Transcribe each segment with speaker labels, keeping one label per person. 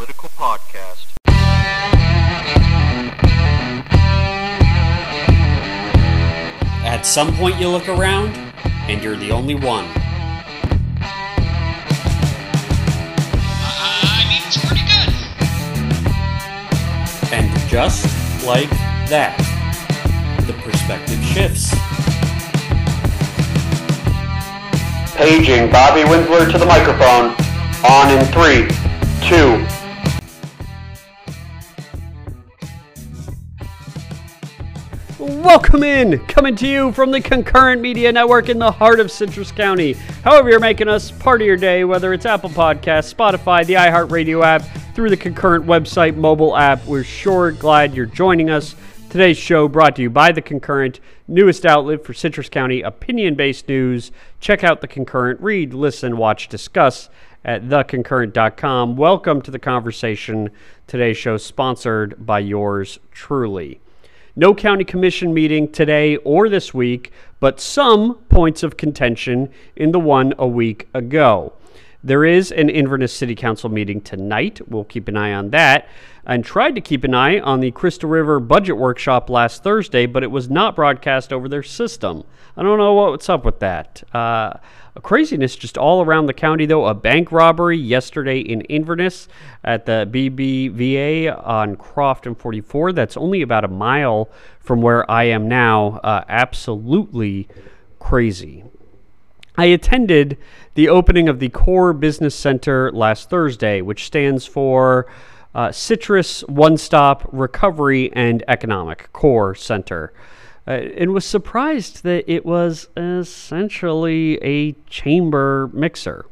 Speaker 1: political podcast.
Speaker 2: At some point, you look around, and you're the only one.
Speaker 3: I mean, it's pretty good.
Speaker 2: And just like that, the perspective shifts.
Speaker 4: Paging Bobby Winsler to the microphone. On in three, two.
Speaker 2: Welcome in, coming to you from the Concurrent Media Network in the heart of Citrus County. However, you're making us part of your day, whether it's Apple Podcasts, Spotify, the iHeartRadio app, through the Concurrent website, mobile app, we're sure glad you're joining us. Today's show brought to you by the Concurrent, newest outlet for Citrus County opinion based news. Check out the Concurrent, read, listen, watch, discuss at theconcurrent.com. Welcome to the conversation. Today's show sponsored by yours truly. No county commission meeting today or this week, but some points of contention in the one a week ago. There is an Inverness City Council meeting tonight. We'll keep an eye on that. And tried to keep an eye on the Crystal River budget workshop last Thursday, but it was not broadcast over their system. I don't know what's up with that. Uh, craziness just all around the county, though. A bank robbery yesterday in Inverness at the BBVA on Croft and 44. That's only about a mile from where I am now. Uh, absolutely crazy. I attended the opening of the Core Business Center last Thursday, which stands for uh, Citrus One Stop Recovery and Economic Core Center. Uh, and was surprised that it was essentially a chamber mixer.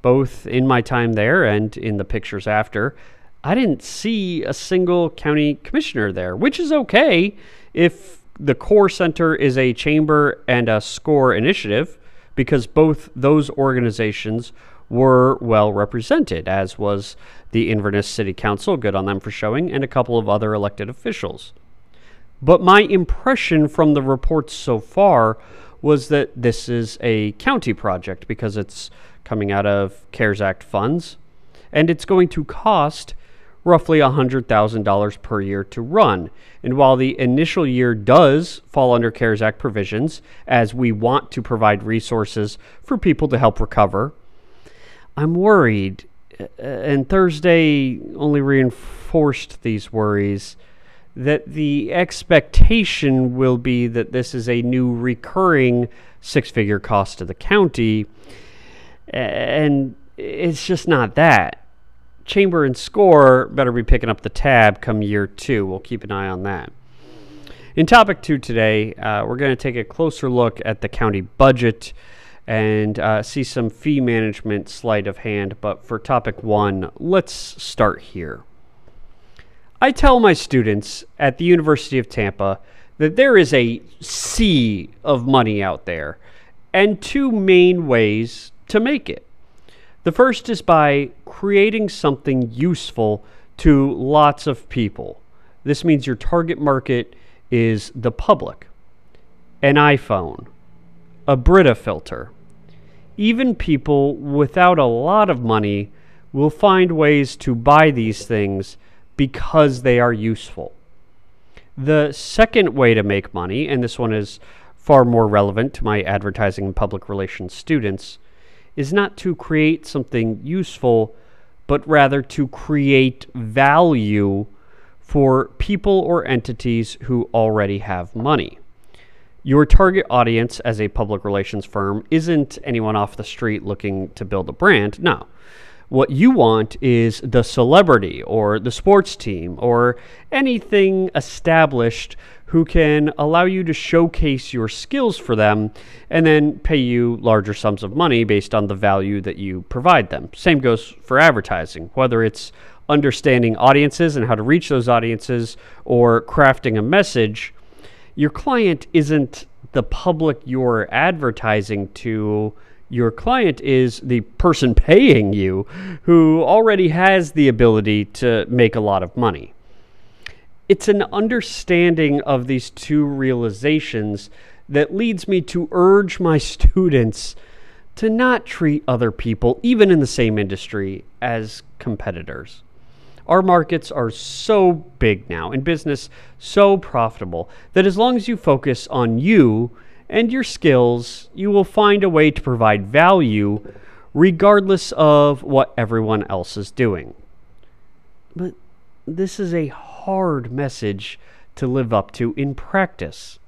Speaker 2: Both in my time there and in the pictures after, I didn't see a single county commissioner there, which is okay if the core center is a chamber and a score initiative, because both those organizations were well represented, as was the Inverness City Council, good on them for showing, and a couple of other elected officials. But my impression from the reports so far was that this is a county project because it's coming out of CARES Act funds and it's going to cost roughly $100,000 per year to run. And while the initial year does fall under CARES Act provisions, as we want to provide resources for people to help recover, I'm worried. And Thursday only reinforced these worries that the expectation will be that this is a new recurring six figure cost to the county. And it's just not that. Chamber and Score better be picking up the tab come year two. We'll keep an eye on that. In topic two today, uh, we're going to take a closer look at the county budget and uh, see some fee management sleight of hand. But for topic one, let's start here. I tell my students at the University of Tampa that there is a sea of money out there and two main ways to make it. The first is by creating something useful to lots of people. This means your target market is the public, an iPhone, a Brita filter. Even people without a lot of money will find ways to buy these things because they are useful. The second way to make money, and this one is far more relevant to my advertising and public relations students, is not to create something useful, but rather to create value for people or entities who already have money. Your target audience as a public relations firm isn't anyone off the street looking to build a brand. No. What you want is the celebrity or the sports team or anything established who can allow you to showcase your skills for them and then pay you larger sums of money based on the value that you provide them. Same goes for advertising, whether it's understanding audiences and how to reach those audiences or crafting a message. Your client isn't the public you're advertising to your client is the person paying you who already has the ability to make a lot of money. It's an understanding of these two realizations that leads me to urge my students to not treat other people, even in the same industry, as competitors. Our markets are so big now and business so profitable that as long as you focus on you and your skills, you will find a way to provide value regardless of what everyone else is doing. But this is a hard message to live up to in practice.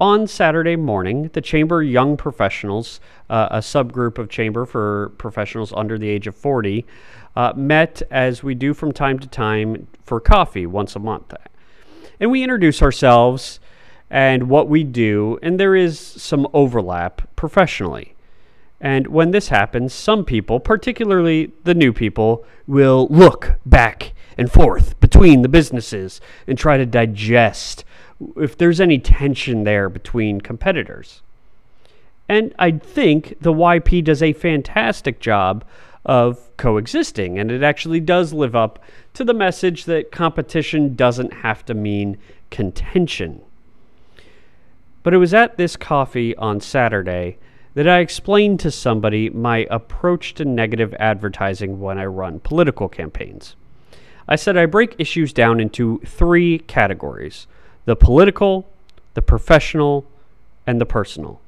Speaker 2: On Saturday morning, the Chamber Young Professionals, uh, a subgroup of Chamber for professionals under the age of 40, uh, met as we do from time to time for coffee once a month. And we introduce ourselves and what we do, and there is some overlap professionally. And when this happens, some people, particularly the new people, will look back and forth between the businesses and try to digest if there's any tension there between competitors. And I think the YP does a fantastic job of coexisting, and it actually does live up to the message that competition doesn't have to mean contention. But it was at this coffee on Saturday that I explained to somebody my approach to negative advertising when I run political campaigns. I said I break issues down into three categories the political, the professional, and the personal.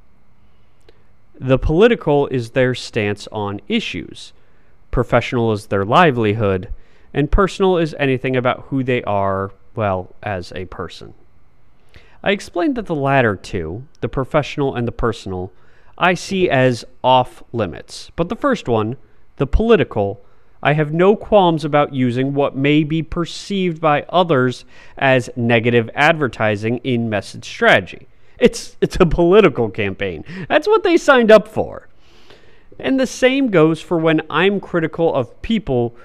Speaker 2: The political is their stance on issues, professional is their livelihood, and personal is anything about who they are, well, as a person. I explained that the latter two, the professional and the personal, I see as off limits. But the first one, the political, I have no qualms about using what may be perceived by others as negative advertising in message strategy. It's, it's a political campaign. That's what they signed up for. And the same goes for when I'm critical of people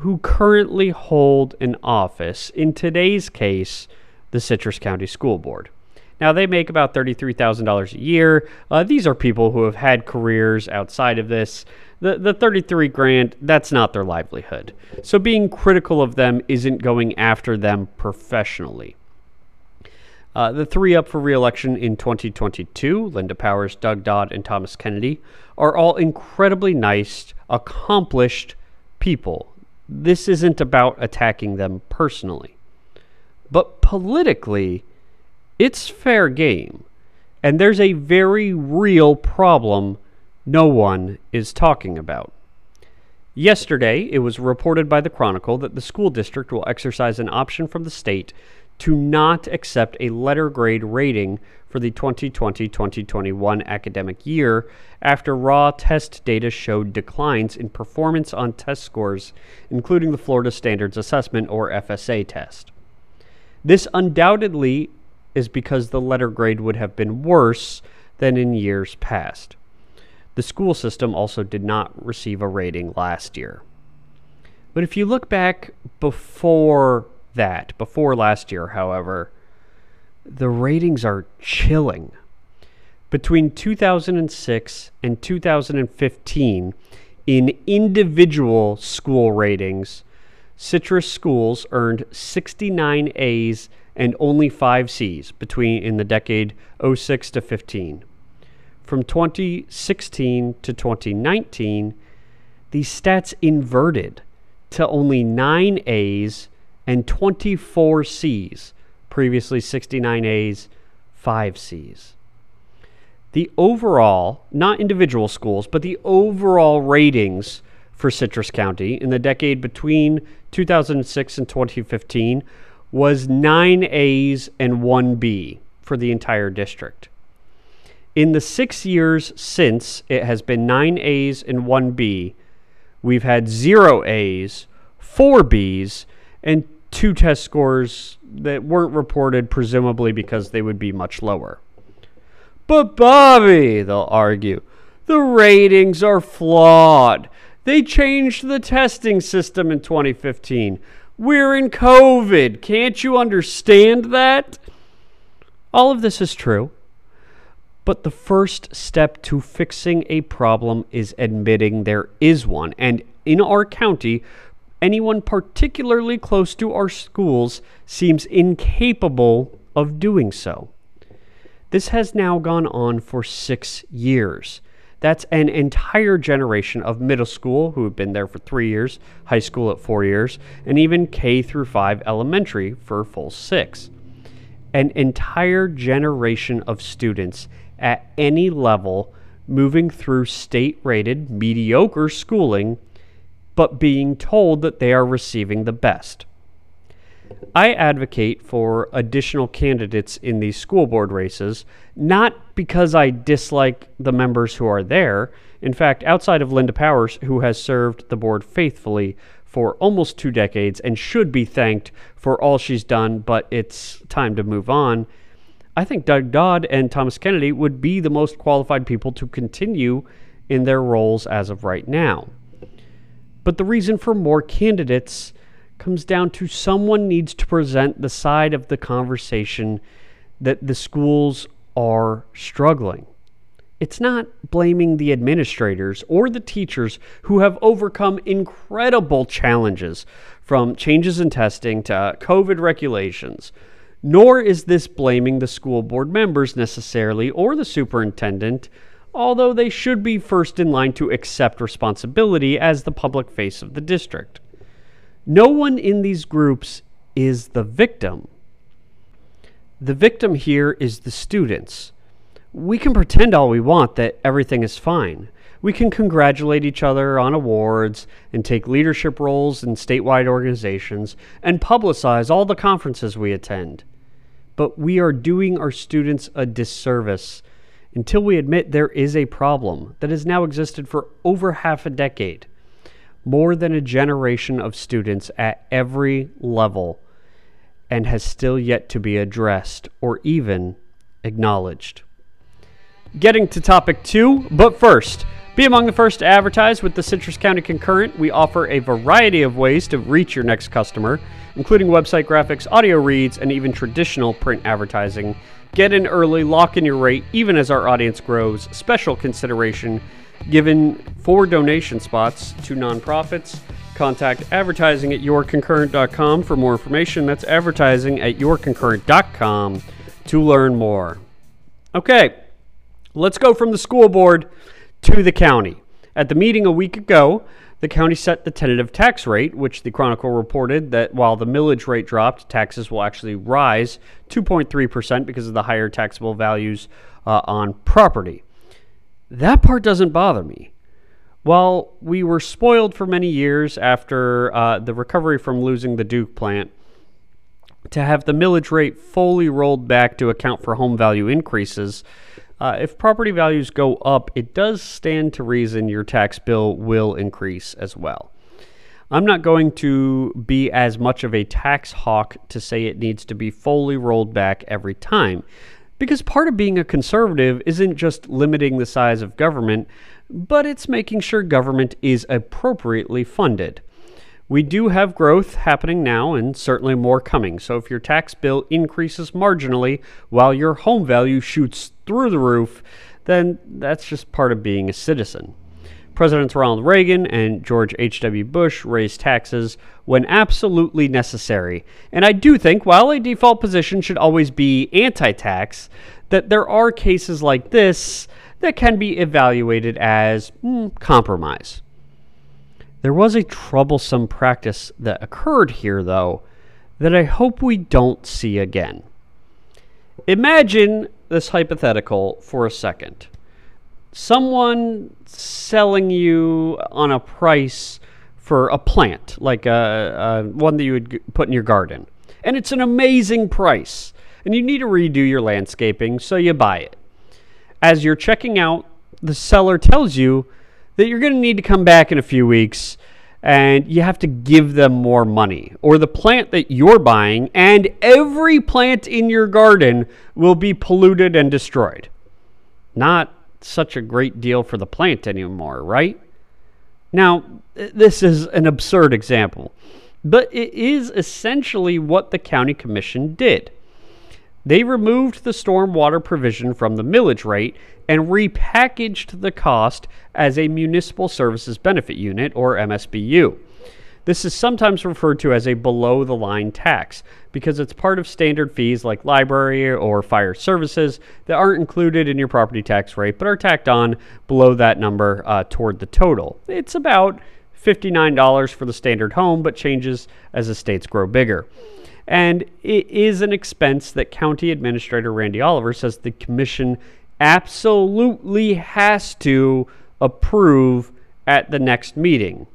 Speaker 2: who currently hold an office, in today's case, the Citrus County School Board. Now, they make about $33,000 a year. Uh, these are people who have had careers outside of this the, the 33 grand, that's not their livelihood. So being critical of them isn't going after them professionally. Uh, the three up for reelection in 2022, Linda Powers, Doug Dodd, and Thomas Kennedy, are all incredibly nice, accomplished people. This isn't about attacking them personally. But politically, it's fair game. And there's a very real problem no one is talking about. Yesterday, it was reported by the Chronicle that the school district will exercise an option from the state to not accept a letter grade rating for the 2020 2021 academic year after raw test data showed declines in performance on test scores, including the Florida Standards Assessment or FSA test. This undoubtedly is because the letter grade would have been worse than in years past. The school system also did not receive a rating last year. But if you look back before that, before last year, however, the ratings are chilling. Between 2006 and 2015, in individual school ratings, Citrus schools earned 69 A's and only 5 C's between in the decade 06 to 15 from 2016 to 2019, these stats inverted to only 9 A's and 24 C's, previously 69 A's, 5 C's. The overall, not individual schools, but the overall ratings for Citrus County in the decade between 2006 and 2015 was 9 A's and 1 B for the entire district. In the six years since, it has been nine A's and one B. We've had zero A's, four B's, and two test scores that weren't reported, presumably because they would be much lower. But Bobby, they'll argue, the ratings are flawed. They changed the testing system in 2015. We're in COVID. Can't you understand that? All of this is true. But the first step to fixing a problem is admitting there is one. And in our county, anyone particularly close to our schools seems incapable of doing so. This has now gone on for six years. That's an entire generation of middle school who have been there for three years, high school at four years, and even K through five elementary for full six. An entire generation of students at any level moving through state rated mediocre schooling, but being told that they are receiving the best. I advocate for additional candidates in these school board races, not because I dislike the members who are there. In fact, outside of Linda Powers, who has served the board faithfully for almost two decades and should be thanked for all she's done, but it's time to move on. I think Doug Dodd and Thomas Kennedy would be the most qualified people to continue in their roles as of right now. But the reason for more candidates comes down to someone needs to present the side of the conversation that the schools are struggling. It's not blaming the administrators or the teachers who have overcome incredible challenges from changes in testing to COVID regulations, nor is this blaming the school board members necessarily or the superintendent, although they should be first in line to accept responsibility as the public face of the district. No one in these groups is the victim. The victim here is the students. We can pretend all we want that everything is fine. We can congratulate each other on awards and take leadership roles in statewide organizations and publicize all the conferences we attend. But we are doing our students a disservice until we admit there is a problem that has now existed for over half a decade more than a generation of students at every level and has still yet to be addressed or even acknowledged. Getting to topic two, but first, be among the first to advertise with the Citrus County Concurrent. We offer a variety of ways to reach your next customer, including website graphics, audio reads, and even traditional print advertising. Get in early, lock in your rate, even as our audience grows. Special consideration given four donation spots to nonprofits. Contact advertising at yourconcurrent.com for more information. That's advertising at yourconcurrent.com to learn more. Okay, let's go from the school board to the county. At the meeting a week ago, the county set the tentative tax rate, which the Chronicle reported that while the millage rate dropped, taxes will actually rise 2.3% because of the higher taxable values uh, on property. That part doesn't bother me. While we were spoiled for many years after uh, the recovery from losing the Duke plant, to have the millage rate fully rolled back to account for home value increases, uh, if property values go up, it does stand to reason your tax bill will increase as well. I'm not going to be as much of a tax hawk to say it needs to be fully rolled back every time. Because part of being a conservative isn't just limiting the size of government, but it's making sure government is appropriately funded. We do have growth happening now and certainly more coming. So if your tax bill increases marginally while your home value shoots through the roof, then that's just part of being a citizen. Presidents Ronald Reagan and George H.W. Bush raised taxes when absolutely necessary. And I do think, while a default position should always be anti tax, that there are cases like this that can be evaluated as mm, compromise. There was a troublesome practice that occurred here, though, that I hope we don't see again. Imagine this hypothetical for a second someone selling you on a price for a plant, like a, a, one that you would put in your garden, and it's an amazing price, and you need to redo your landscaping, so you buy it. As you're checking out, the seller tells you that you're going to need to come back in a few weeks and you have to give them more money. Or the plant that you're buying and every plant in your garden will be polluted and destroyed. Not such a great deal for the plant anymore, right? Now, this is an absurd example, but it is essentially what the county commission did. They removed the stormwater provision from the millage rate and repackaged the cost as a municipal services benefit unit or MSBU. This is sometimes referred to as a below the line tax because it's part of standard fees like library or fire services that aren't included in your property tax rate but are tacked on below that number uh, toward the total. It's about $59 for the standard home but changes as the states grow bigger. And it is an expense that County Administrator Randy Oliver says the commission absolutely has to approve at the next meeting.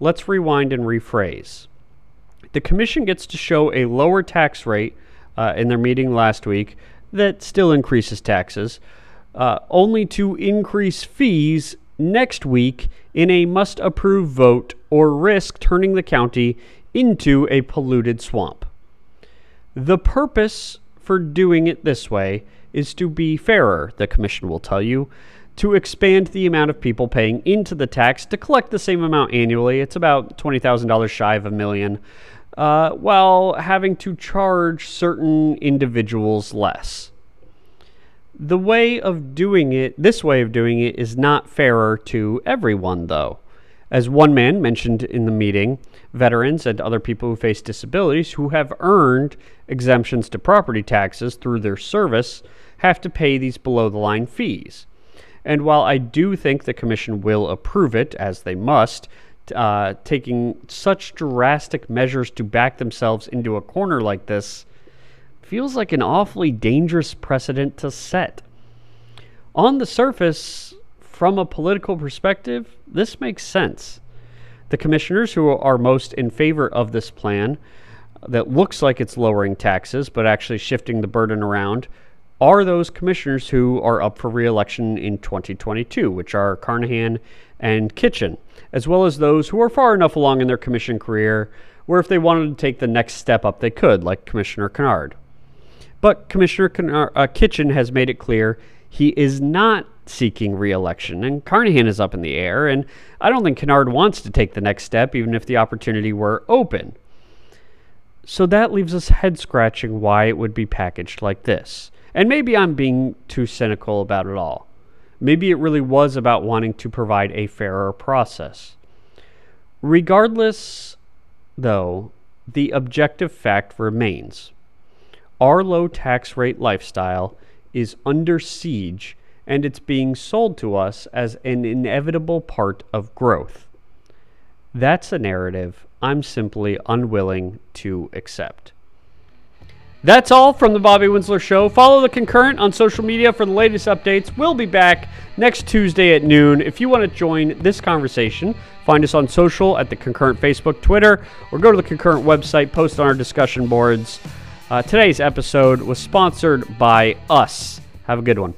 Speaker 2: Let's rewind and rephrase. The commission gets to show a lower tax rate uh, in their meeting last week that still increases taxes, uh, only to increase fees next week in a must approve vote or risk turning the county into a polluted swamp. The purpose for doing it this way is to be fairer, the commission will tell you, to expand the amount of people paying into the tax to collect the same amount annually. It's about $20,000 shy of a million, uh, while having to charge certain individuals less. The way of doing it, this way of doing it, is not fairer to everyone, though. As one man mentioned in the meeting, veterans and other people who face disabilities who have earned exemptions to property taxes through their service have to pay these below the line fees. And while I do think the Commission will approve it, as they must, uh, taking such drastic measures to back themselves into a corner like this feels like an awfully dangerous precedent to set. On the surface, from a political perspective, this makes sense. The commissioners who are most in favor of this plan, that looks like it's lowering taxes but actually shifting the burden around, are those commissioners who are up for reelection in 2022, which are Carnahan and Kitchen, as well as those who are far enough along in their commission career where if they wanted to take the next step up, they could, like Commissioner Kinnard. But Commissioner Kinnard, uh, Kitchen has made it clear he is not seeking reelection, and Carnahan is up in the air, and I don't think Kinnard wants to take the next step, even if the opportunity were open. So that leaves us head scratching why it would be packaged like this. And maybe I'm being too cynical about it all. Maybe it really was about wanting to provide a fairer process. Regardless, though, the objective fact remains our low tax rate lifestyle is under siege and it's being sold to us as an inevitable part of growth. That's a narrative I'm simply unwilling to accept. That's all from the Bobby Winsler Show. Follow the concurrent on social media for the latest updates. We'll be back next Tuesday at noon. If you want to join this conversation, find us on social at the concurrent Facebook, Twitter, or go to the concurrent website, post on our discussion boards. Uh, today's episode was sponsored by us. Have a good one.